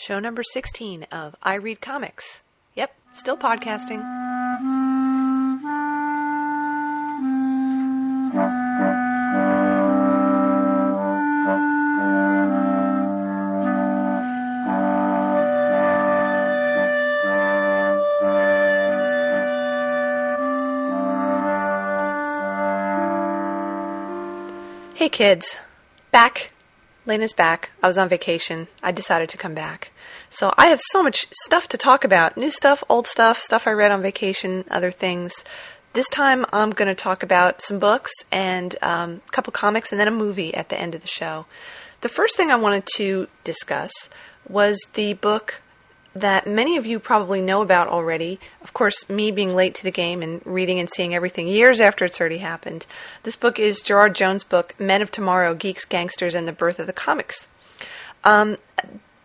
show number 16 of I Read Comics. Yep, still podcasting. Hey kids, back. Lena's back. I was on vacation. I decided to come back. So I have so much stuff to talk about new stuff, old stuff, stuff I read on vacation, other things. This time I'm going to talk about some books and um, a couple comics and then a movie at the end of the show. The first thing I wanted to discuss was the book that many of you probably know about already. Of course, me being late to the game and reading and seeing everything years after it's already happened. This book is Gerard Jones' book, Men of Tomorrow Geeks, Gangsters, and the Birth of the Comics. Um,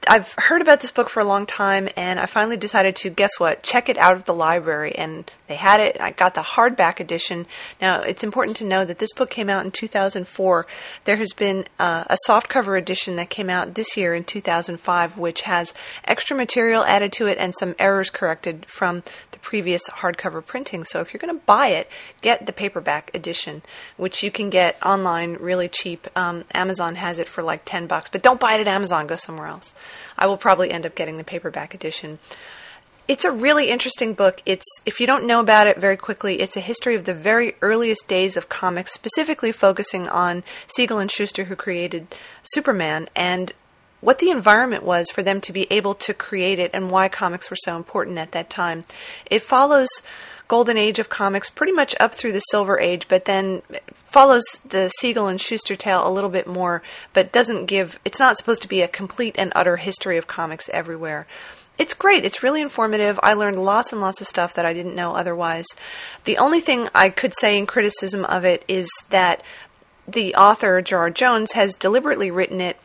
I've heard about this book for a long time, and I finally decided to guess what? Check it out of the library, and they had it. I got the hardback edition. Now, it's important to know that this book came out in 2004. There has been uh, a softcover edition that came out this year in 2005, which has extra material added to it and some errors corrected from the previous hardcover printing. So, if you're going to buy it, get the paperback edition, which you can get online really cheap. Um, Amazon has it for like 10 bucks, but don't buy it at Amazon. Go somewhere else. I will probably end up getting the paperback edition. It's a really interesting book. It's if you don't know about it very quickly, it's a history of the very earliest days of comics, specifically focusing on Siegel and Shuster who created Superman and what the environment was for them to be able to create it and why comics were so important at that time. It follows golden age of comics pretty much up through the silver age, but then follows the Siegel and Shuster tale a little bit more, but doesn't give it's not supposed to be a complete and utter history of comics everywhere. It's great. It's really informative. I learned lots and lots of stuff that I didn't know otherwise. The only thing I could say in criticism of it is that the author, Gerard Jones, has deliberately written it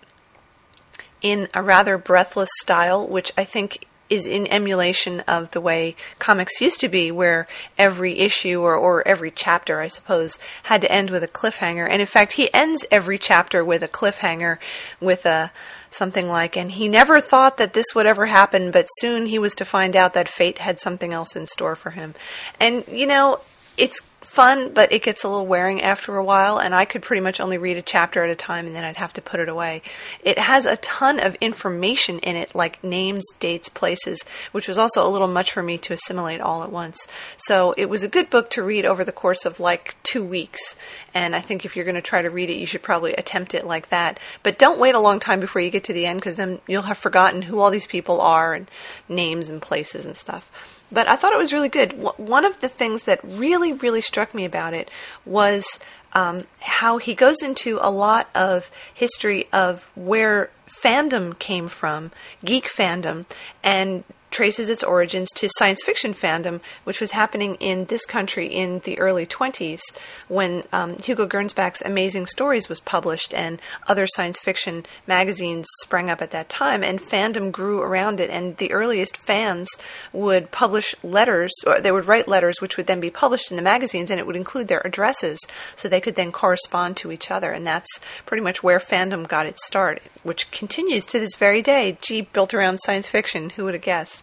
in a rather breathless style, which I think is in emulation of the way comics used to be, where every issue or, or every chapter, I suppose, had to end with a cliffhanger. And in fact, he ends every chapter with a cliffhanger with a something like, and he never thought that this would ever happen, but soon he was to find out that fate had something else in store for him. And, you know, it's fun, but it gets a little wearing after a while, and I could pretty much only read a chapter at a time and then I'd have to put it away. It has a ton of information in it, like names, dates, places, which was also a little much for me to assimilate all at once. So it was a good book to read over the course of like two weeks, and I think if you're going to try to read it, you should probably attempt it like that. But don't wait a long time before you get to the end, because then you'll have forgotten who all these people are and names and places and stuff but I thought it was really good. One of the things that really, really struck me about it was um, how he goes into a lot of history of where fandom came from, geek fandom, and traces its origins to science fiction fandom, which was happening in this country in the early 20s when um, Hugo Gernsback's Amazing Stories was published and other science fiction magazines sprang up at that time, and fandom grew around it. And the earliest fans would publish letters, or they would write letters, which would then be published in the magazines, and it would include their addresses so they could then correspond to each other. And that's pretty much where fandom got its start, which continues to this very day. Gee, built around science fiction. Who would have guessed?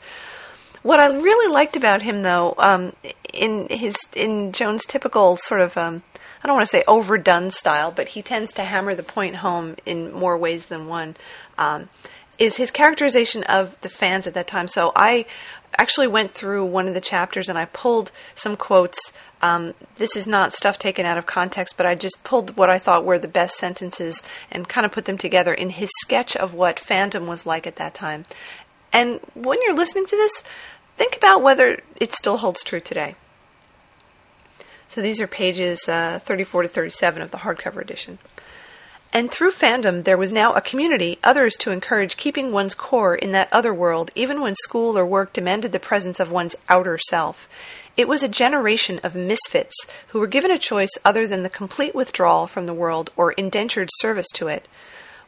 What I really liked about him, though, um, in his in Jones' typical sort of um, I don't want to say overdone style, but he tends to hammer the point home in more ways than one. Um, is his characterization of the fans at that time. So I actually went through one of the chapters and I pulled some quotes. Um, this is not stuff taken out of context, but I just pulled what I thought were the best sentences and kind of put them together in his sketch of what fandom was like at that time. And when you're listening to this, think about whether it still holds true today. So these are pages uh, 34 to 37 of the hardcover edition. And through fandom, there was now a community, others to encourage keeping one's core in that other world, even when school or work demanded the presence of one's outer self. It was a generation of misfits who were given a choice other than the complete withdrawal from the world or indentured service to it.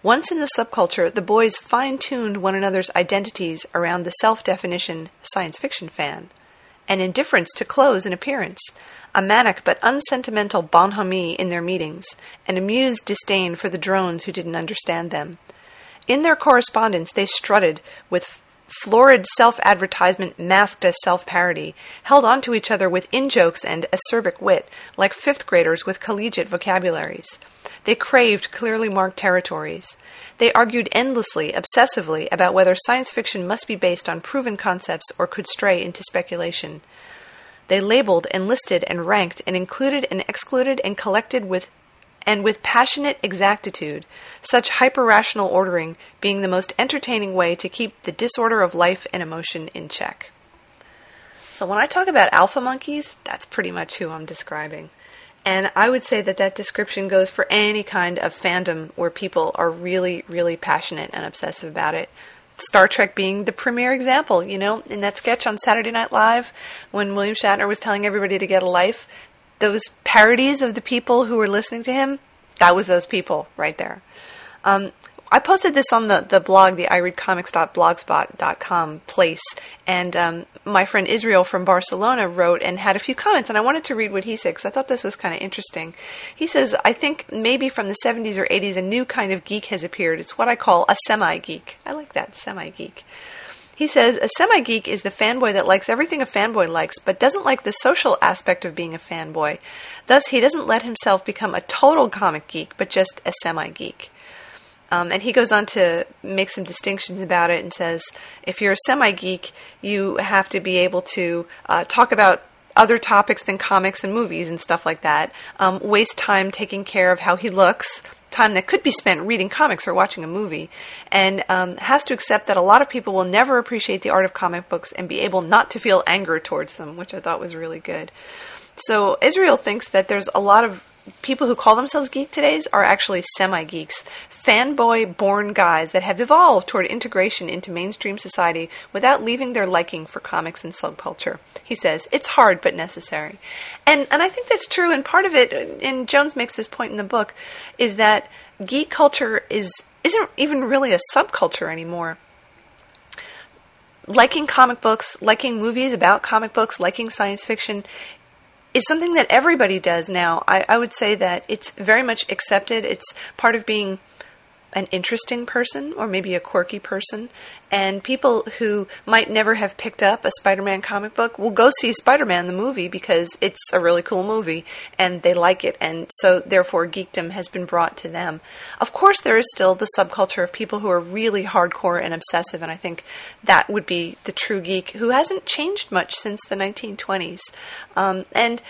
Once in the subculture, the boys fine tuned one another's identities around the self definition science fiction fan, an indifference to clothes and appearance, a manic but unsentimental bonhomie in their meetings, an amused disdain for the drones who didn't understand them. In their correspondence, they strutted with florid self advertisement masked as self parody, held on to each other with in jokes and acerbic wit, like fifth graders with collegiate vocabularies. They craved clearly marked territories. They argued endlessly, obsessively, about whether science fiction must be based on proven concepts or could stray into speculation. They labeled and listed and ranked and included and excluded and collected with and with passionate exactitude, such hyper-rational ordering being the most entertaining way to keep the disorder of life and emotion in check. So when I talk about alpha monkeys, that's pretty much who I'm describing. And I would say that that description goes for any kind of fandom where people are really, really passionate and obsessive about it. Star Trek being the premier example, you know, in that sketch on Saturday Night Live when William Shatner was telling everybody to get a life, those parodies of the people who were listening to him, that was those people right there. Um, I posted this on the, the blog, the ireadcomics.blogspot.com place, and um, my friend Israel from Barcelona wrote and had a few comments, and I wanted to read what he said because I thought this was kind of interesting. He says, I think maybe from the 70s or 80s, a new kind of geek has appeared. It's what I call a semi geek. I like that, semi geek. He says, a semi geek is the fanboy that likes everything a fanboy likes, but doesn't like the social aspect of being a fanboy. Thus, he doesn't let himself become a total comic geek, but just a semi geek. Um, and he goes on to make some distinctions about it and says if you're a semi geek, you have to be able to uh, talk about other topics than comics and movies and stuff like that, um, waste time taking care of how he looks, time that could be spent reading comics or watching a movie, and um, has to accept that a lot of people will never appreciate the art of comic books and be able not to feel anger towards them, which I thought was really good. So Israel thinks that there's a lot of people who call themselves geek today are actually semi geeks fanboy born guys that have evolved toward integration into mainstream society without leaving their liking for comics and subculture. He says, it's hard but necessary. And, and I think that's true, and part of it, and Jones makes this point in the book, is that geek culture is, isn't even really a subculture anymore liking comic books, liking movies about comic books, liking science fiction is something that everybody does now. I, I, would say that it's very much accepted. It's part of being an interesting person or maybe a quirky person. And people who might never have picked up a Spider Man comic book will go see Spider Man the movie because it's a really cool movie and they like it. And so, therefore, geekdom has been brought to them. Of course, there is still the subculture of people who are really hardcore and obsessive. And I think that would be the true geek who hasn't changed much since the 1920s. Um, and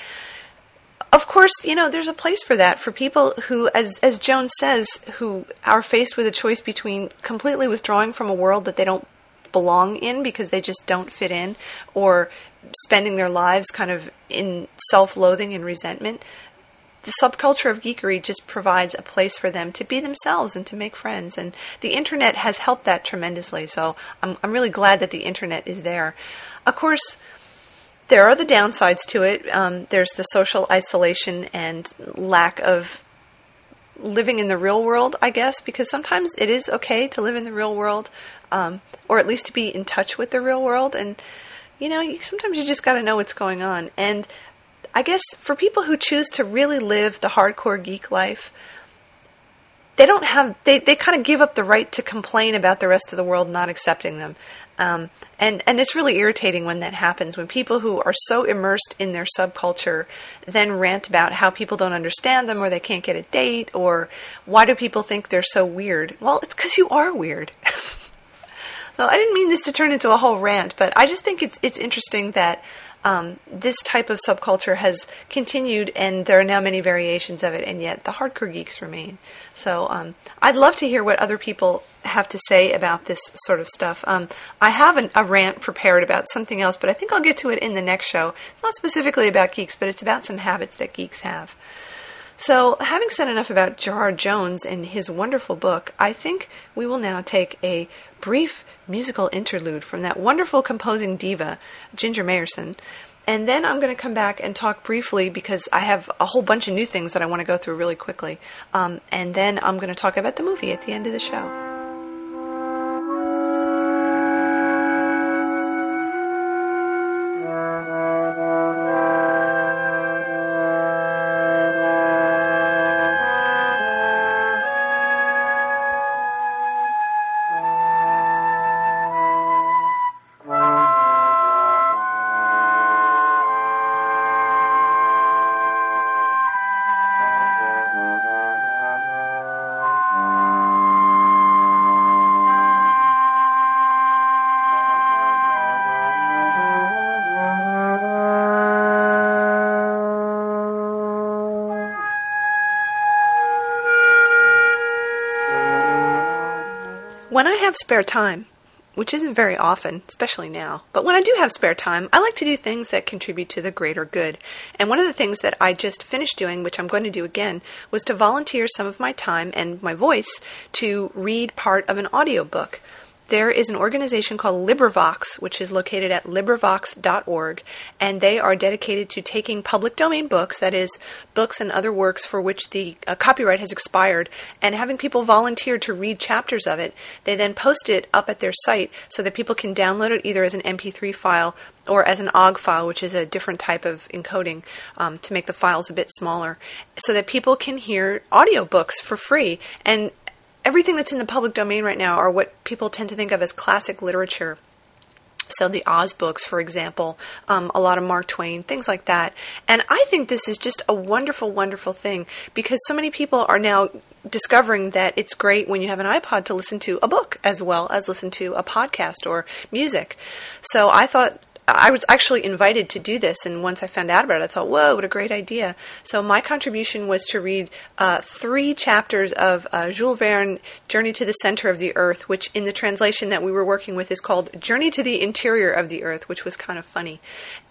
of course, you know, there's a place for that for people who, as, as Jones says, who are faced with a choice between completely withdrawing from a world that they don't belong in because they just don't fit in, or spending their lives kind of in self loathing and resentment. The subculture of geekery just provides a place for them to be themselves and to make friends. And the internet has helped that tremendously. So I'm, I'm really glad that the internet is there. Of course, there are the downsides to it. Um, there's the social isolation and lack of living in the real world, I guess, because sometimes it is okay to live in the real world, um, or at least to be in touch with the real world. And, you know, sometimes you just got to know what's going on. And I guess for people who choose to really live the hardcore geek life, they don't have they, they kind of give up the right to complain about the rest of the world not accepting them um, and and it's really irritating when that happens when people who are so immersed in their subculture then rant about how people don't understand them or they can't get a date or why do people think they're so weird. Well it's because you are weird. So i didn't mean this to turn into a whole rant but i just think it's it's interesting that um, this type of subculture has continued, and there are now many variations of it, and yet the hardcore geeks remain. So um, I'd love to hear what other people have to say about this sort of stuff. Um, I have an, a rant prepared about something else, but I think I'll get to it in the next show. It's not specifically about geeks, but it's about some habits that geeks have. So, having said enough about Gerard Jones and his wonderful book, I think we will now take a brief musical interlude from that wonderful composing diva, Ginger Mayerson. And then I'm going to come back and talk briefly because I have a whole bunch of new things that I want to go through really quickly. Um, and then I'm going to talk about the movie at the end of the show. Have spare time, which isn't very often, especially now, but when I do have spare time, I like to do things that contribute to the greater good. And one of the things that I just finished doing, which I'm going to do again, was to volunteer some of my time and my voice to read part of an audiobook there is an organization called LibriVox, which is located at LibriVox.org, and they are dedicated to taking public domain books, that is, books and other works for which the uh, copyright has expired, and having people volunteer to read chapters of it. They then post it up at their site so that people can download it either as an MP3 file or as an OGG file, which is a different type of encoding um, to make the files a bit smaller, so that people can hear audiobooks for free. And everything that's in the public domain right now are what people tend to think of as classic literature. So the Oz books, for example, um, a lot of Mark Twain, things like that. And I think this is just a wonderful, wonderful thing because so many people are now discovering that it's great when you have an iPod to listen to a book as well as listen to a podcast or music. So I thought I was actually invited to do this, and once I found out about it, I thought, whoa, what a great idea. So my contribution was to read uh, three chapters of uh, Jules Verne, Journey to the Center of the Earth, which in the translation that we were working with is called Journey to the Interior of the Earth, which was kind of funny.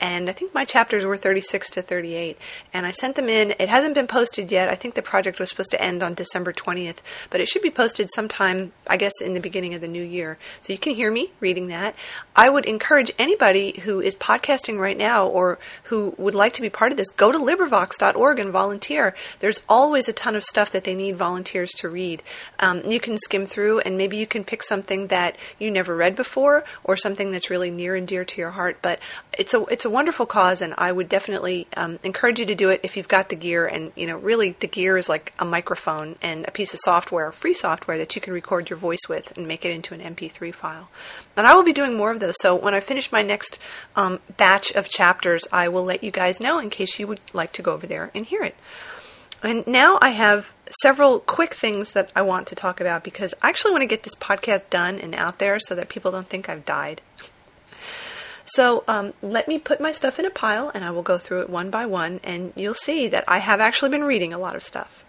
And I think my chapters were 36 to 38, and I sent them in. It hasn't been posted yet. I think the project was supposed to end on December 20th, but it should be posted sometime, I guess, in the beginning of the new year. So you can hear me reading that. I would encourage anybody who who is podcasting right now or who would like to be part of this, go to LibriVox.org and volunteer. There's always a ton of stuff that they need volunteers to read. Um, you can skim through and maybe you can pick something that you never read before or something that's really near and dear to your heart. But it's a it's a wonderful cause, and I would definitely um, encourage you to do it if you've got the gear. And you know, really, the gear is like a microphone and a piece of software, free software that you can record your voice with and make it into an MP3 file. And I will be doing more of those. So when I finish my next um, batch of chapters, I will let you guys know in case you would like to go over there and hear it. And now I have several quick things that I want to talk about because I actually want to get this podcast done and out there so that people don't think I've died. So um, let me put my stuff in a pile and I will go through it one by one, and you'll see that I have actually been reading a lot of stuff.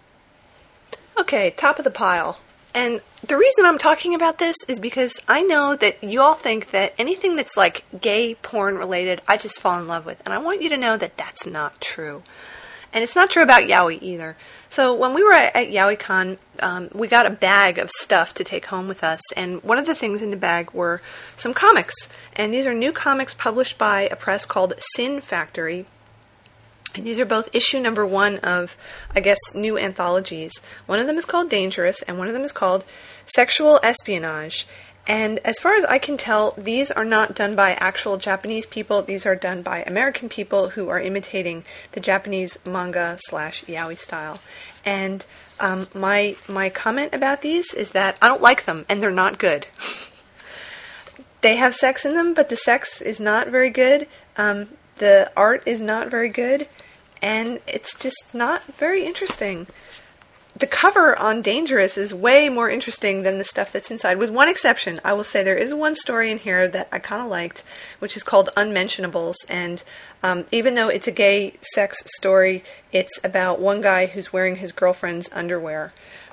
Okay, top of the pile. And the reason I'm talking about this is because I know that you all think that anything that's like gay porn related, I just fall in love with. And I want you to know that that's not true. And it's not true about Yaoi either. So when we were at, at um, we got a bag of stuff to take home with us, and one of the things in the bag were some comics. And these are new comics published by a press called Sin Factory. And these are both issue number one of, I guess, new anthologies. One of them is called Dangerous, and one of them is called Sexual Espionage. And as far as I can tell, these are not done by actual Japanese people. These are done by American people who are imitating the Japanese manga slash yaoi style. And um, my my comment about these is that I don't like them, and they're not good. they have sex in them, but the sex is not very good. Um, the art is not very good, and it's just not very interesting the cover on Dangerous is way more interesting than the stuff that's inside, with one exception. I will say there is one story in here that I kind of liked, which is called Unmentionables. And um, even though it's a gay sex story, it's about one guy who's wearing his girlfriend's underwear.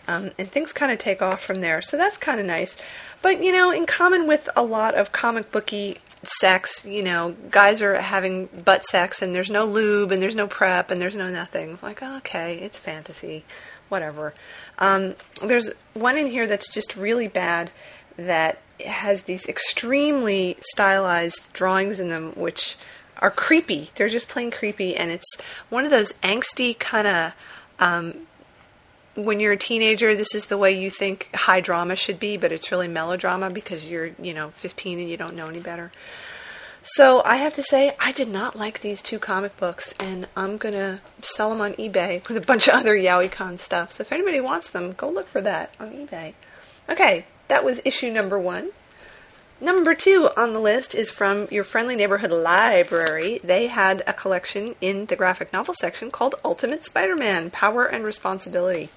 Um, and things kind of take off from there. So that's kind of nice. But, you know, in common with a lot of comic booky sex, you know, guys are having butt sex and there's no lube and there's no prep and there's no nothing. Like, okay, it's fantasy whatever. Um, there's one in here that's just really bad that has these extremely stylized drawings in them, which are creepy. They're just plain creepy, and it's one of those angsty kind of. Um, when you're a teenager, this is the way you think high drama should be, but it's really melodrama because you're, you know, 15 and you don't know any better. So I have to say, I did not like these two comic books, and I'm gonna sell them on eBay with a bunch of other YaoiCon stuff. So if anybody wants them, go look for that on eBay. Okay, that was issue number one. Number two on the list is from your friendly neighborhood library. They had a collection in the graphic novel section called Ultimate Spider Man Power and Responsibility.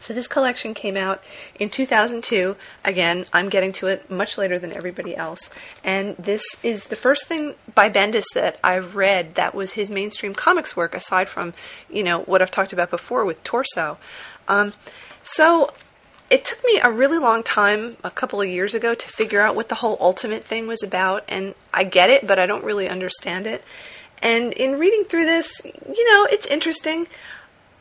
So this collection came out in 2002. Again, I'm getting to it much later than everybody else. And this is the first thing by Bendis that I've read that was his mainstream comics work, aside from, you know, what I've talked about before with Torso. Um, so it took me a really long time, a couple of years ago, to figure out what the whole ultimate thing was about. And I get it, but I don't really understand it. And in reading through this, you know, it's interesting.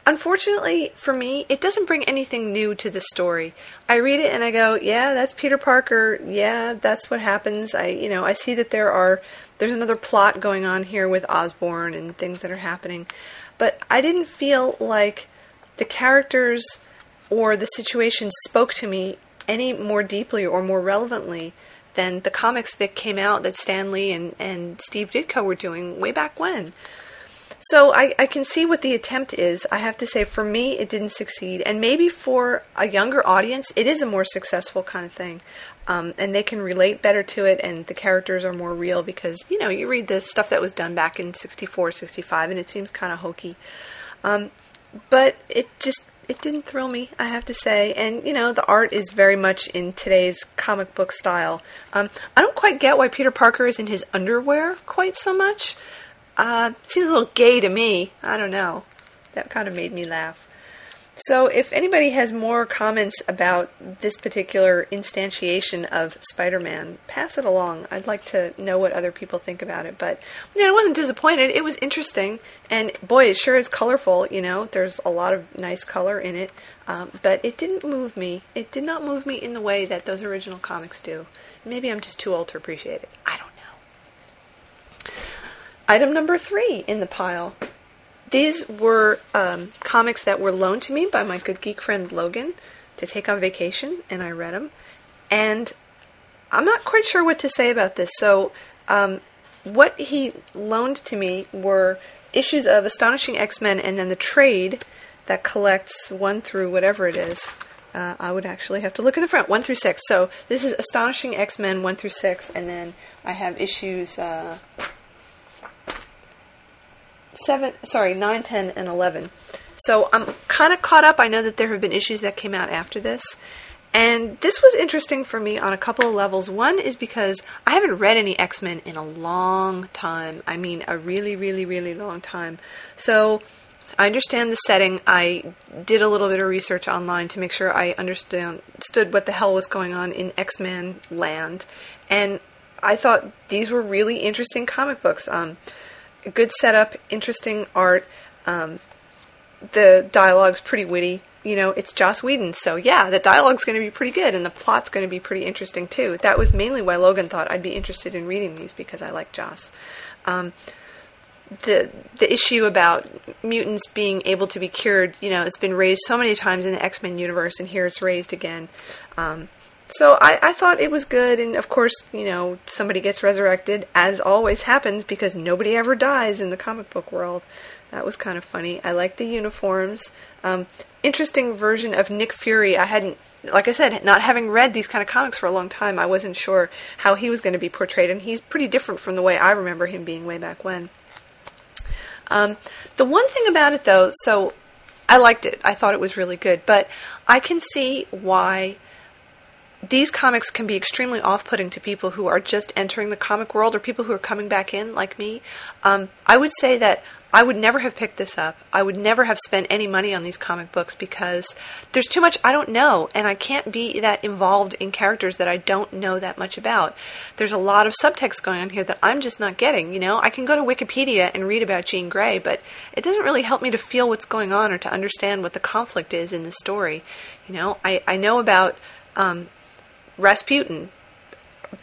Unfortunately for me, it doesn't bring anything new to the story. I read it and I go, yeah, that's Peter Parker. Yeah, that's what happens. I, you know, I see that there are there's another plot going on here with Osborn and things that are happening. But I didn't feel like the characters or the situation spoke to me any more deeply or more relevantly than the comics that came out that Stan Lee and, and Steve Ditko were doing way back when. So I, I can see what the attempt is. I have to say, for me, it didn't succeed. And maybe for a younger audience, it is a more successful kind of thing. Um, and they can relate better to it, and the characters are more real because, you know, you read the stuff that was done back in 64, 65, and it seems kind of hokey. Um, but it just it didn't thrill me, I have to say. And you know, the art is very much in today's comic book style. Um, I don't quite get why Peter Parker is in his underwear quite so much. Uh, seems a little gay to me. I don't know. That kind of made me laugh. So, if anybody has more comments about this particular instantiation of Spider Man, pass it along. I'd like to know what other people think about it. But, you know, I wasn't disappointed. It was interesting. And boy, it sure is colorful. You know, there's a lot of nice color in it. Um, but it didn't move me. It did not move me in the way that those original comics do. Maybe I'm just too old to appreciate it. I don't. Item number three in the pile these were um, comics that were loaned to me by my good geek friend Logan to take on vacation, and I read them. And I'm not quite sure what to say about this. So, um, what he loaned to me were issues of Astonishing X Men and then the trade that collects one through whatever it is. Uh, I would actually have to look at the front, one through six. So this is Astonishing X Men one through six, and then I have issues. Uh, seven, sorry, nine, ten, and eleven. So I'm kind of caught up. I know that there have been issues that came out after this. And this was interesting for me on a couple of levels. One is because I haven't read any X Men in a long time. I mean, a really, really, really long time. So I understand the setting. I did a little bit of research online to make sure I understood what the hell was going on in X Men land. And I thought these were really interesting comic books. Um, good setup, interesting art. Um, the dialogue's pretty witty. You know, it's Joss Whedon, so yeah, the dialogue's going to be pretty good, and the plot's going to be pretty interesting too. That was mainly why Logan thought I'd be interested in reading these because I like Joss. Um, the the issue about mutants being able to be cured, you know, it's been raised so many times in the X Men universe, and here it's raised again. Um, so I, I thought it was good, and of course, you know, somebody gets resurrected, as always happens, because nobody ever dies in the comic book world. That was kind of funny. I like the uniforms. Um, interesting version of Nick Fury. I hadn't, like I said, not having read these kind of comics for a long time, I wasn't sure how he was going to be portrayed, and he's pretty different from the way I remember him being way back when. Um, the one thing about it, though, so I liked it. I thought it was really good, but I can see why these comics can be extremely off-putting to people who are just entering the comic world or people who are coming back in like me. Um, I would say that I would never have picked this up. I would never have spent any money on these comic books because there's too much I don't know, and I can't be that involved in characters that I don't know that much about. There's a lot of subtext going on here that I'm just not getting. You know, I can go to Wikipedia and read about Jean Grey, but it doesn't really help me to feel what's going on or to understand what the conflict is in the story. You know, I, I know about um, Rasputin.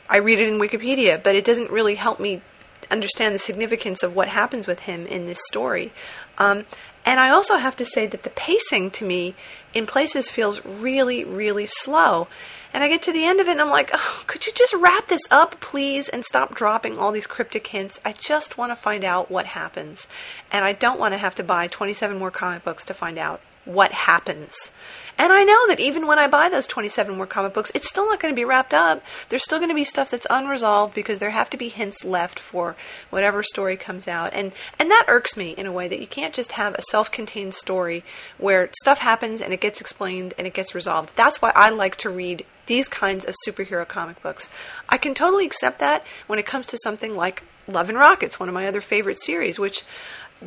I read it in Wikipedia, but it doesn't really help me understand the significance of what happens with him in this story. Um, and I also have to say that the pacing to me in places feels really, really slow. And I get to the end of it and I'm like, oh, could you just wrap this up, please, and stop dropping all these cryptic hints? I just want to find out what happens. And I don't want to have to buy 27 more comic books to find out what happens. And I know that even when I buy those 27 more comic books, it's still not going to be wrapped up. There's still going to be stuff that's unresolved because there have to be hints left for whatever story comes out. And and that irks me in a way that you can't just have a self-contained story where stuff happens and it gets explained and it gets resolved. That's why I like to read these kinds of superhero comic books. I can totally accept that when it comes to something like Love and Rockets, one of my other favorite series, which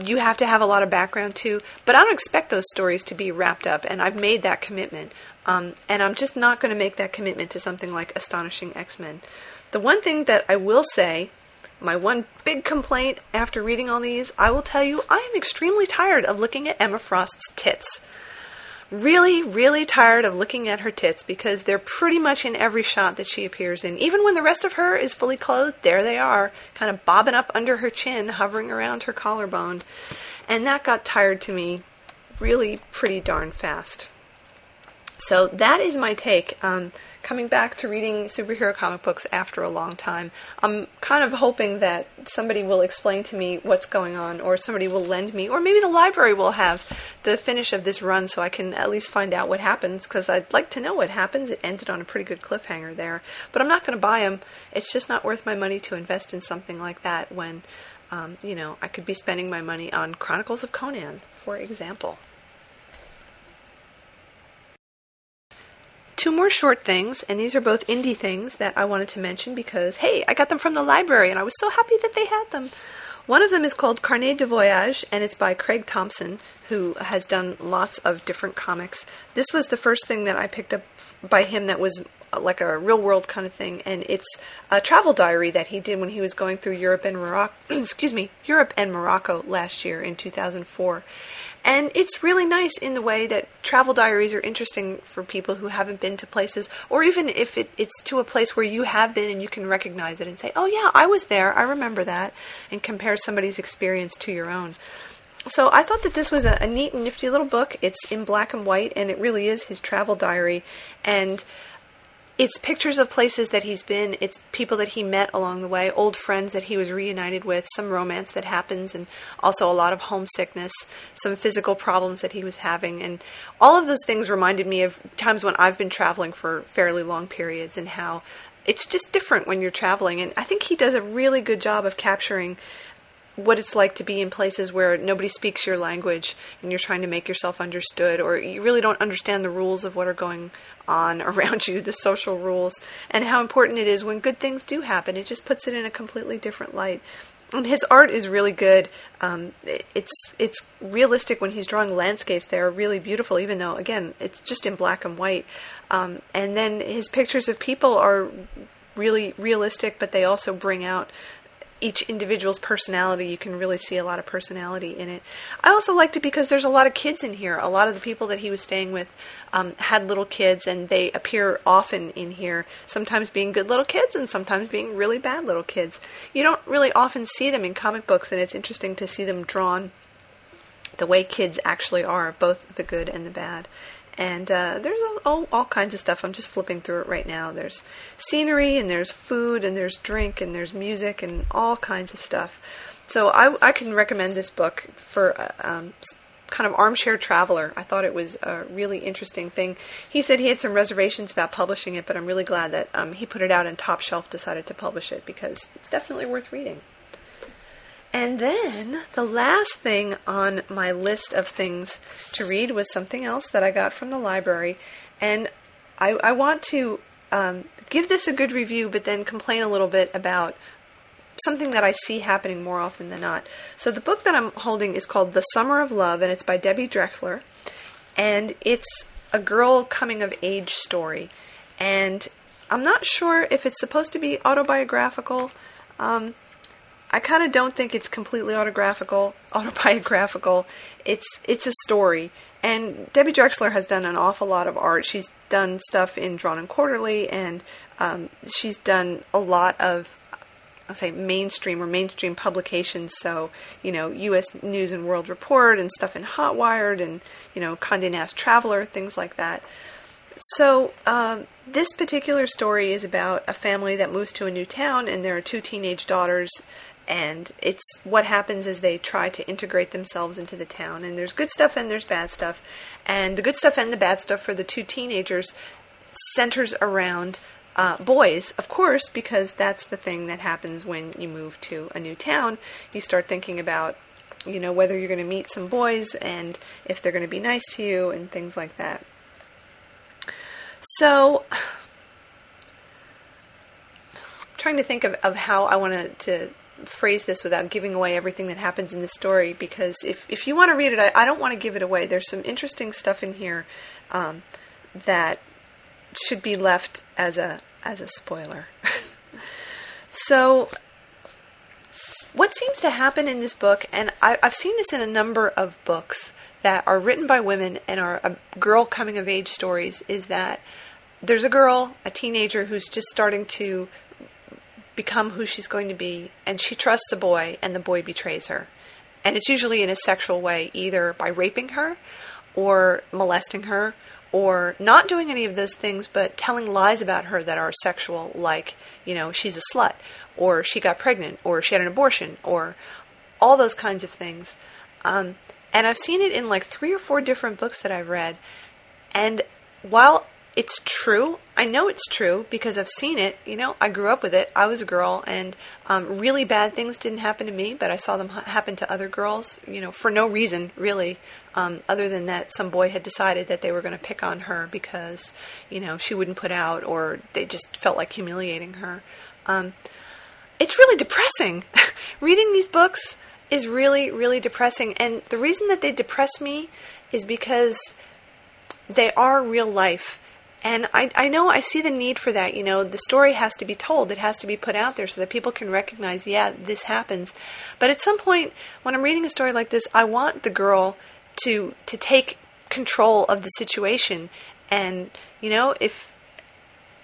you have to have a lot of background too. But I don't expect those stories to be wrapped up, and I've made that commitment. Um, and I'm just not going to make that commitment to something like Astonishing X Men. The one thing that I will say, my one big complaint after reading all these, I will tell you, I am extremely tired of looking at Emma Frost's tits really, really tired of looking at her tits because they're pretty much in every shot that she appears in. Even when the rest of her is fully clothed, there they are, kind of bobbing up under her chin, hovering around her collarbone. And that got tired to me really pretty darn fast. So that is my take. Um, coming back to reading superhero comic books after a long time, I'm kind of hoping that somebody will explain to me what's going on, or somebody will lend me, or maybe the library will have the finish of this run so I can at least find out what happens, because I'd like to know what happens. It ended on a pretty good cliffhanger there. But I'm not going to buy them. It's just not worth my money to invest in something like that when, um, you know, I could be spending my money on Chronicles of Conan, for example. Two more short things, and these are both indie things that I wanted to mention because, hey, I got them from the library and I was so happy that they had them. One of them is called Carnet de Voyage, and it's by Craig Thompson, who has done lots of different comics. This was the first thing that I picked up by him that was uh, like a real world kind of thing, and it's a travel diary that he did when he was going through Europe and Morocco. excuse me, Europe and Morocco last year in 2004. And it's really nice in the way that travel diaries are interesting for people who haven't been to places, or even if it, it's to a place where you have been and you can recognize it and say, oh, yeah, I was there, I remember that, and compare somebody's experience to your own. So I thought that this was a, a neat and nifty little book. It's in black and white, and it really is his travel diary. And it's pictures of places that he's been. It's people that he met along the way, old friends that he was reunited with, some romance that happens, and also a lot of homesickness, some physical problems that he was having. And all of those things reminded me of times when I've been traveling for fairly long periods and how it's just different when you're traveling. And I think he does a really good job of capturing what it's like to be in places where nobody speaks your language and you're trying to make yourself understood or you really don't understand the rules of what are going on around you, the social rules, and how important it is when good things do happen. It just puts it in a completely different light. And his art is really good. Um, it's it's realistic when he's drawing landscapes. They are really beautiful, even though again it's just in black and white. Um, and then his pictures of people are really realistic, but they also bring out each individual's personality. You can really see a lot of personality in it. I also liked it because there's a lot of kids in here. A lot of the people that he was staying with um, had little kids, and they appear often in here, sometimes being good little kids and sometimes being really bad little kids. You don't really often see them in comic books, and it's interesting to see them drawn the way kids actually are, both the good and the bad. And uh, there's all, all kinds of stuff. I'm just flipping through it right now. There's scenery, and there's food, and there's drink, and there's music, and all kinds of stuff. So I, I can recommend this book for uh, um, kind of armchair traveler. I thought it was a really interesting thing. He said he had some reservations about publishing it, but I'm really glad that um, he put it out and Top Shelf decided to publish it because it's definitely worth reading. And then the last thing on my list of things to read was something else that I got from the library. And I, I want to um, give this a good review, but then complain a little bit about something that I see happening more often than not. So the book that I'm holding is called The Summer of Love, and it's by Debbie Drechsler. And it's a girl coming of age story. And I'm not sure if it's supposed to be autobiographical. Um, I kind of don't think it's completely autographical, autobiographical. It's it's a story, and Debbie Drechsler has done an awful lot of art. She's done stuff in Drawn and Quarterly, and um, she's done a lot of I'll say mainstream or mainstream publications. So, you know, U.S. News and World Report and stuff in Hotwired and, you know, Condé Nast Traveler, things like that. So, um, this particular story is about a family that moves to a new town and there are two teenage daughters and it's what happens is they try to integrate themselves into the town and there's good stuff and there's bad stuff. And the good stuff and the bad stuff for the two teenagers centers around uh, boys of course because that's the thing that happens when you move to a new town. You start thinking about you know whether you're going to meet some boys and if they're going to be nice to you and things like that. So I'm trying to think of, of how I wanted to phrase this without giving away everything that happens in the story because if, if you want to read it, I, I don't want to give it away. There's some interesting stuff in here um, that should be left as a as a spoiler. so, what seems to happen in this book, and I, I've seen this in a number of books that are written by women and are a girl coming of age stories, is that there's a girl, a teenager, who's just starting to become who she's going to be, and she trusts the boy, and the boy betrays her. And it's usually in a sexual way, either by raping her, or molesting her, or not doing any of those things, but telling lies about her that are sexual, like, you know, she's a slut, or she got pregnant, or she had an abortion, or all those kinds of things. Um, and I've seen it in like three or four different books that I've read. And while it's true. I know it's true because I've seen it. You know, I grew up with it. I was a girl, and um, really bad things didn't happen to me, but I saw them ha- happen to other girls. You know, for no reason really, um, other than that some boy had decided that they were going to pick on her because you know she wouldn't put out, or they just felt like humiliating her. Um, it's really depressing. Reading these books is really, really depressing, and the reason that they depress me is because they are real life and I, I know I see the need for that. You know, the story has to be told, it has to be put out there so that people can recognize, yeah, this happens. But at some point, when I'm reading a story like this, I want the girl to to take control of the situation. And you know, if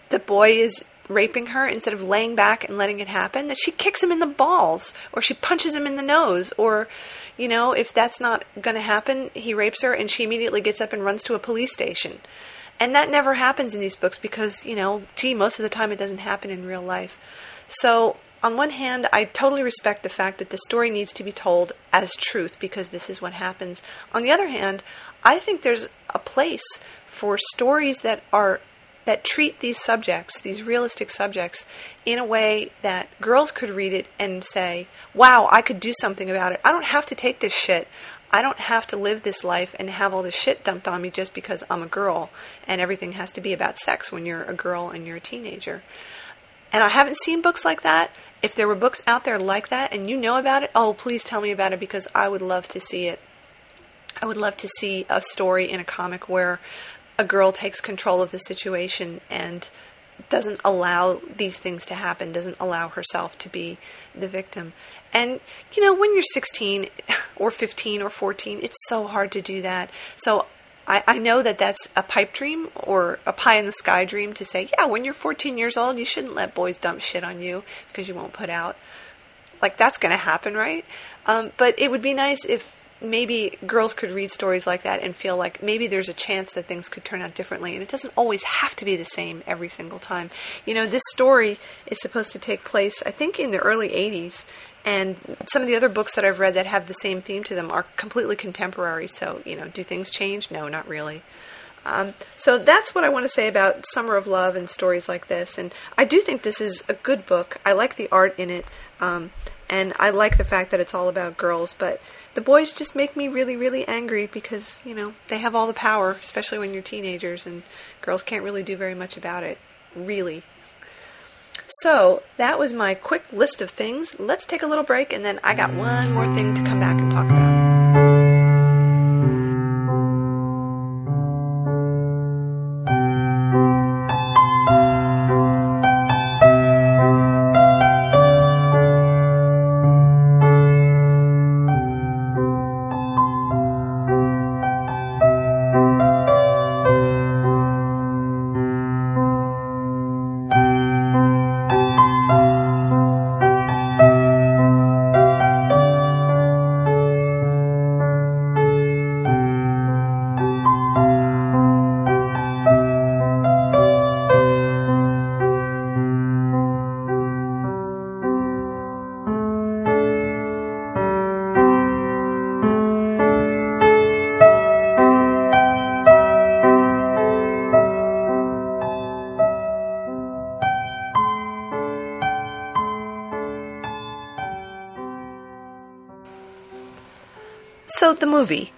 the boy is raping her instead of laying back and letting it happen, that she kicks him in the balls or she punches him in the nose or you know, if that's not going to happen, he rapes her and she immediately gets up and runs to a police station. And that never happens in these books because, you know, gee, most of the time it doesn't happen in real life. So, on one hand, I totally respect the fact that the story needs to be told as truth because this is what happens. On the other hand, I think there's a place for stories that are that treat these subjects, these realistic subjects, in a way that girls could read it and say, wow, I could do something about it. I don't have to take this shit. I don't have to live this life and have all this shit dumped on me just because I'm a girl and everything has to be about sex when you're a girl and you're a teenager. And I haven't seen books like that. If there were books out there like that and you know about it, oh, please tell me about it because I would love to see it. I would love to see a story in a comic where a girl takes control of the situation and doesn't allow these things to happen, doesn't allow herself to be the victim. And, you know, when you're 16 or 15 or 14, it's so hard to do that. So I, I know that that's a pipe dream or a pie in the sky dream to say, yeah, when you're 14 years old, you shouldn't let boys dump shit on you because you won't put out. Like, that's going to happen, right? Um, but it would be nice if maybe girls could read stories like that and feel like maybe there's a chance that things could turn out differently. And it doesn't always have to be the same every single time. You know, this story is supposed to take place, I think, in the early 80s. And some of the other books that I've read that have the same theme to them are completely contemporary. So, you know, do things change? No, not really. Um, so that's what I want to say about Summer of Love and stories like this. And I do think this is a good book. I like the art in it. Um, and I like the fact that it's all about girls. But the boys just make me really, really angry because, you know, they have all the power, especially when you're teenagers, and girls can't really do very much about it. Really. So, that was my quick list of things. Let's take a little break, and then I got one more thing to come back and talk about. Movie.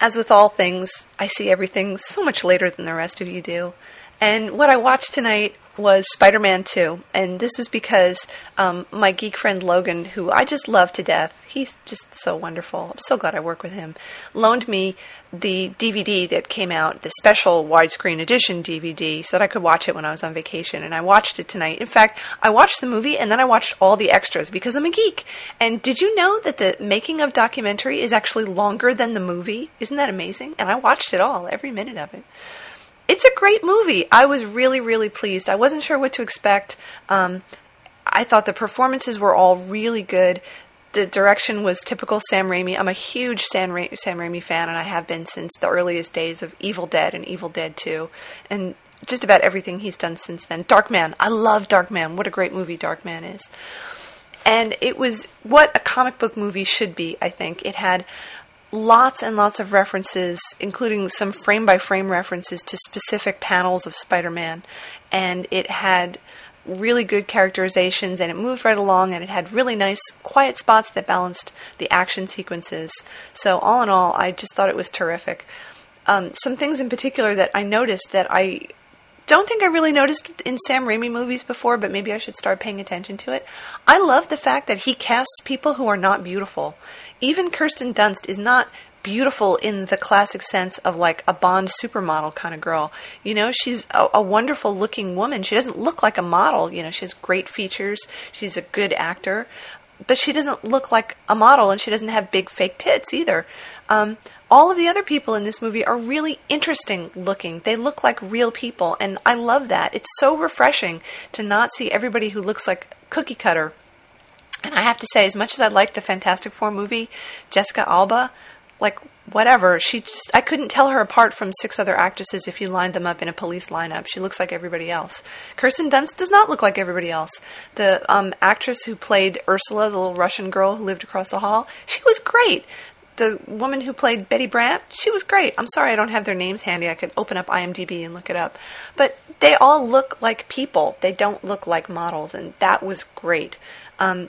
As with all things, I see everything so much later than the rest of you do. And what I watched tonight was Spider Man 2. And this was because um, my geek friend Logan, who I just love to death, he's just so wonderful. I'm so glad I work with him, loaned me the DVD that came out, the special widescreen edition DVD, so that I could watch it when I was on vacation. And I watched it tonight. In fact, I watched the movie and then I watched all the extras because I'm a geek. And did you know that the making of documentary is actually longer than the movie? Isn't that amazing? And I watched it all, every minute of it it's a great movie. I was really, really pleased. I wasn't sure what to expect. Um, I thought the performances were all really good. The direction was typical Sam Raimi. I'm a huge Sam, Ra- Sam Raimi fan, and I have been since the earliest days of Evil Dead and Evil Dead 2, and just about everything he's done since then. Darkman. I love Darkman. What a great movie Darkman is. And it was what a comic book movie should be, I think. It had lots and lots of references, including some frame by frame references to specific panels of Spider Man. And it had really good characterizations and it moved right along and it had really nice quiet spots that balanced the action sequences. So, all in all, I just thought it was terrific. Um, some things in particular that I noticed that I don't think I really noticed in Sam Raimi movies before, but maybe I should start paying attention to it. I love the fact that he casts people who are not beautiful. Even Kirsten Dunst is not beautiful in the classic sense of like a Bond supermodel kind of girl. You know, she's a, a, wonderful looking woman. She doesn't look like a model. You know, she has great features. She's a good actor, but she doesn't look like a model, and she doesn't have big fake tits either. Um, all of the other people in this movie are really interesting looking. They look like real people, and I love that. It's so refreshing to not see everybody who looks like cookie cutter. And I have to say, as much as I like the Fantastic Four movie, Jessica Alba, like whatever, she just I couldn't tell her apart from six other actresses if you lined them up in a police lineup. She looks like everybody else. Kirsten Dunst does not look like everybody else. The um, actress who played Ursula, the little Russian girl who lived across the hall, she was great the woman who played Betty Brant, she was great. I'm sorry I don't have their names handy. I could open up IMDb and look it up. But they all look like people. They don't look like models, and that was great. Um,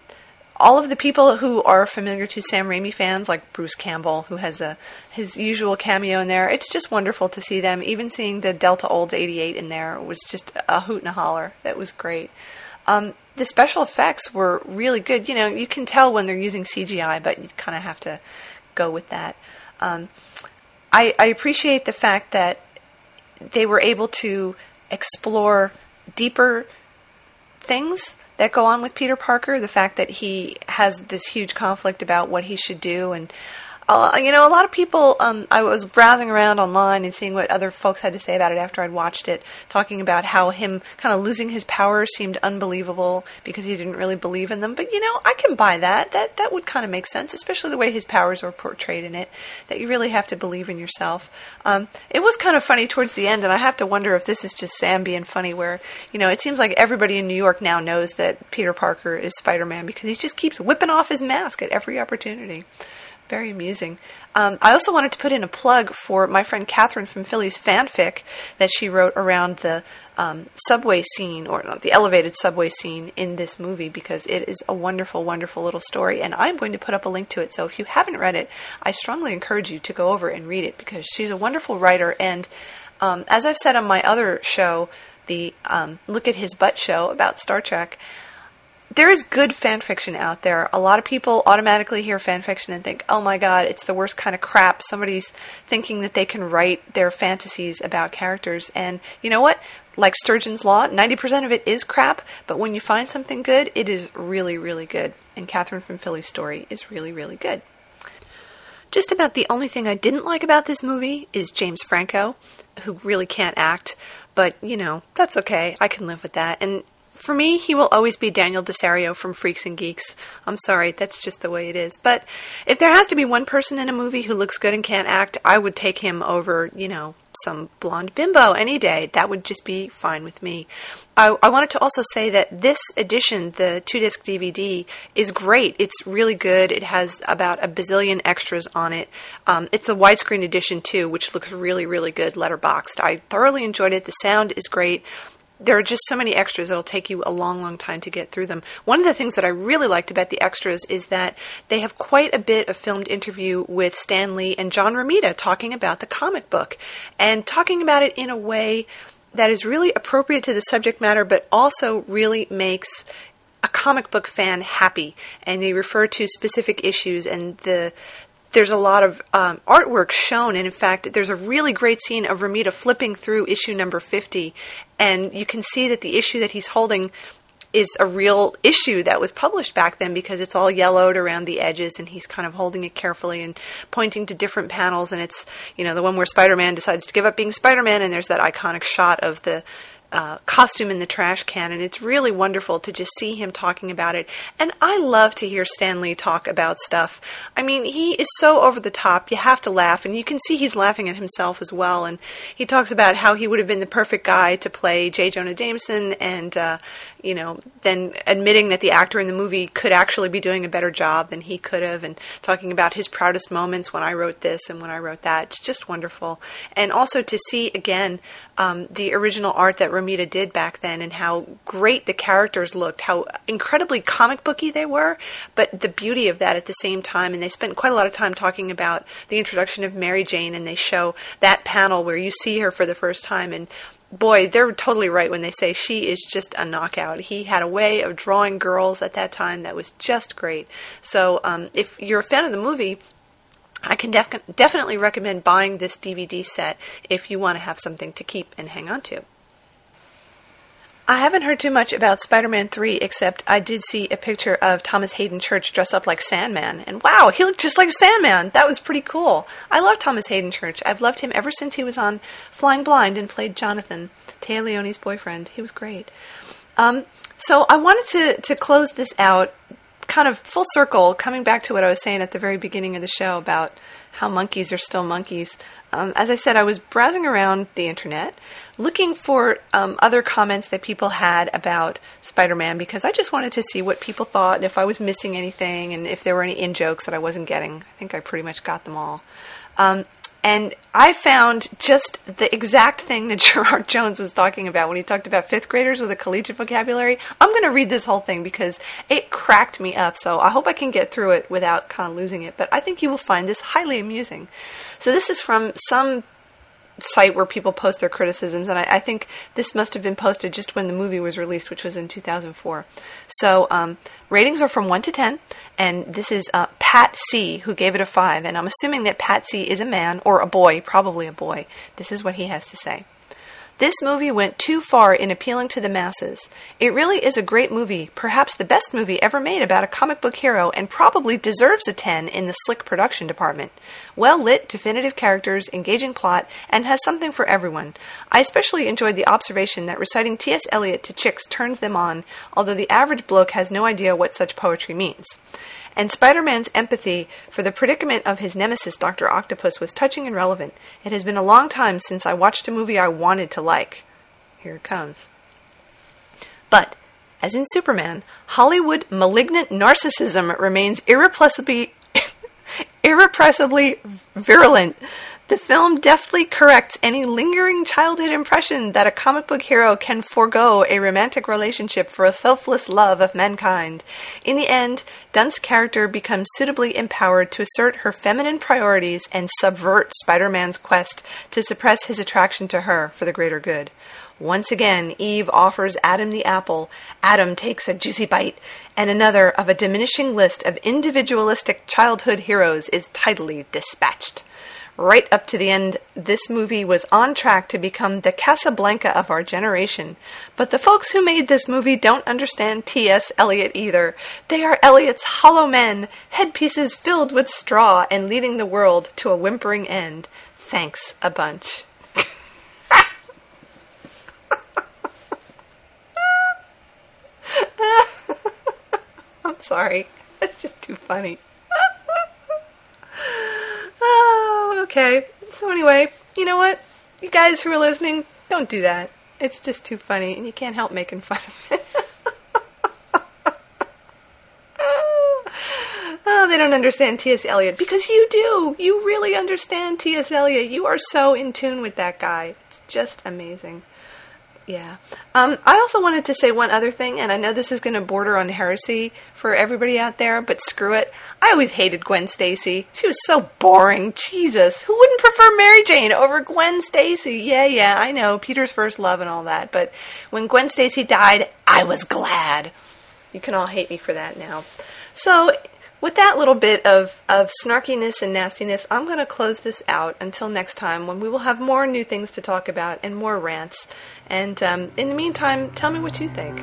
all of the people who are familiar to Sam Raimi fans, like Bruce Campbell, who has a his usual cameo in there, it's just wonderful to see them. Even seeing the Delta Olds 88 in there was just a hoot and a holler. That was great. Um, the special effects were really good. You know, you can tell when they're using CGI, but you kind of have to go with that. Um, I, I appreciate the fact that they were able to explore deeper things that go on with Peter Parker. The fact that he has this huge conflict about what he should do, and uh, you know, a lot of people. Um, I was browsing around online and seeing what other folks had to say about it after I'd watched it, talking about how him kind of losing his powers seemed unbelievable because he didn't really believe in them. But you know, I can buy that. That that would kind of make sense, especially the way his powers were portrayed in it. That you really have to believe in yourself. Um, it was kind of funny towards the end, and I have to wonder if this is just Sam being funny, where you know, it seems like everybody in New York now knows that Peter Parker is Spider-Man because he just keeps whipping off his mask at every opportunity. Very amusing. Um, I also wanted to put in a plug for my friend Catherine from Philly's fanfic that she wrote around the um, subway scene or the elevated subway scene in this movie because it is a wonderful, wonderful little story. And I'm going to put up a link to it. So if you haven't read it, I strongly encourage you to go over and read it because she's a wonderful writer. And um, as I've said on my other show, the um, Look at His Butt show about Star Trek, there is good fan fiction out there. A lot of people automatically hear fan fiction and think, "Oh my god, it's the worst kind of crap." Somebody's thinking that they can write their fantasies about characters, and you know what? Like Sturgeon's Law, 90% of it is crap, but when you find something good, it is really, really good. And Catherine from Philly's story is really, really good. Just about the only thing I didn't like about this movie is James Franco, who really can't act, but you know, that's okay. I can live with that. And for me, he will always be Daniel Desario from Freaks and Geeks. I'm sorry, that's just the way it is. But if there has to be one person in a movie who looks good and can't act, I would take him over, you know, some blonde bimbo any day. That would just be fine with me. I, I wanted to also say that this edition, the two disc DVD, is great. It's really good. It has about a bazillion extras on it. Um, it's a widescreen edition too, which looks really, really good letterboxed. I thoroughly enjoyed it. The sound is great there are just so many extras that'll take you a long long time to get through them one of the things that i really liked about the extras is that they have quite a bit of filmed interview with stan lee and john romita talking about the comic book and talking about it in a way that is really appropriate to the subject matter, but also really makes a comic book fan happy. And they refer to specific issues and the there's a lot of um, artwork shown, and in fact, there's a really great scene of Romita flipping through issue number 50, and you can see that the issue that he's holding is a real issue that was published back then because it's all yellowed around the edges and he's kind of holding it carefully and pointing to different panels and it's you know the one where Spider-Man decides to give up being Spider-Man and there's that iconic shot of the uh, costume in the trash can, and it's really wonderful to just see him talking about it. And I love to hear Stan Lee talk about stuff. I mean, he is so over the top, you have to laugh, and you can see he's laughing at himself as well. And he talks about how he would have been the perfect guy to play J. Jonah Jameson, and uh, you know, then admitting that the actor in the movie could actually be doing a better job than he could have, and talking about his proudest moments when I wrote this and when I wrote that. It's just wonderful. And also to see again um, the original art that Romita did back then and how great the characters looked, how incredibly comic booky they were, but the beauty of that at the same time. And they spent quite a lot of time talking about the introduction of Mary Jane, and they show that panel where you see her for the first time and boy, they're totally right when they say she is just a knockout. He had a way of drawing girls at that time that was just great. So, um, if you're a fan of the movie, I can def- definitely recommend buying this DVD set if you want to have something to keep and hang on to. I haven't heard too much about Spider Man 3, except I did see a picture of Thomas Haden Church dressed up like Sandman. And wow, he looked just like Sandman. That was pretty cool. I love Thomas Haden Church. I've loved him ever since he was on Flying Blind and played Jonathan, Téa Leoni's boyfriend. He was great. Um, so I wanted to, to close this out kind of full circle, coming back to what I was saying at the very beginning of the show about how monkeys are still monkeys. Um, as I said, I was browsing around the internet looking for um, other comments that people had about Spider Man because I just wanted to see what people thought and if I was missing anything and if there were any in jokes that I wasn't getting. I think I pretty much got them all. Um, and I found just the exact thing that Gerard Jones was talking about when he talked about fifth graders with a collegiate vocabulary. I'm going to read this whole thing because it cracked me up. So I hope I can get through it without kind of losing it. But I think you will find this highly amusing. So this is from some site where people post their criticisms, and I, I, think this must have been posted just when the movie was released, which was in 2004. So um, ratings are from 1 to 10, and this is uh, Pat C, who gave it a 5, and I'm assuming that Pat C is a man, or a boy, probably a boy. This is what he has to say. This movie went too far in appealing to the masses. It really is a great movie, perhaps the best movie ever made about a comic book hero, and probably deserves a 10 in the slick production department. Well lit, definitive characters, engaging plot, and has something for everyone. I especially enjoyed the observation that reciting T.S. Eliot to chicks turns them on, although the average bloke has no idea what such poetry means and Spider Man's empathy for the predicament of his nemesis, Dr. Octopus, was touching and relevant. It has been a long time since I watched a movie I wanted to like. Here it comes. But, as in Superman, Hollywood malignant narcissism remains irrepressibly, irrepressibly virulent. The film deftly corrects any lingering childhood impression that a comic book hero can forego a romantic relationship for a selfless love of mankind. In the end, Dunn's character becomes suitably empowered to assert her feminine priorities and subvert Spider Man's quest to suppress his attraction to her for the greater good. Once again, Eve offers Adam the apple. Adam takes a juicy bite, and another of a diminishing list of individualistic childhood heroes is tidily dispatched right up to the end, this movie was on track to become the Casablanca of our generation. But the folks who made this movie don't understand T.S. Eliot either. They are Eliot's hollow men, headpieces filled with straw and leading the world to a whimpering end. Thanks a bunch. I'm sorry. It's just too funny. Oh, okay. So anyway, you know what? You guys who are listening, don't do that. It's just too funny, and you can't help making fun of it. oh, they don't understand T.S. Eliot because you do. You really understand T.S. Eliot. You are so in tune with that guy. It's just amazing. Yeah. Um, I also wanted to say one other thing, and I know this is going to border on heresy for everybody out there, but screw it. I always hated Gwen Stacy. She was so boring. Jesus. Who wouldn't prefer Mary Jane over Gwen Stacy? Yeah, yeah, I know. Peter's first love and all that, but when Gwen Stacy died, I was glad. You can all hate me for that now. So, with that little bit of, of snarkiness and nastiness, I'm going to close this out until next time when we will have more new things to talk about and more rants. And um, in the meantime, tell me what you think.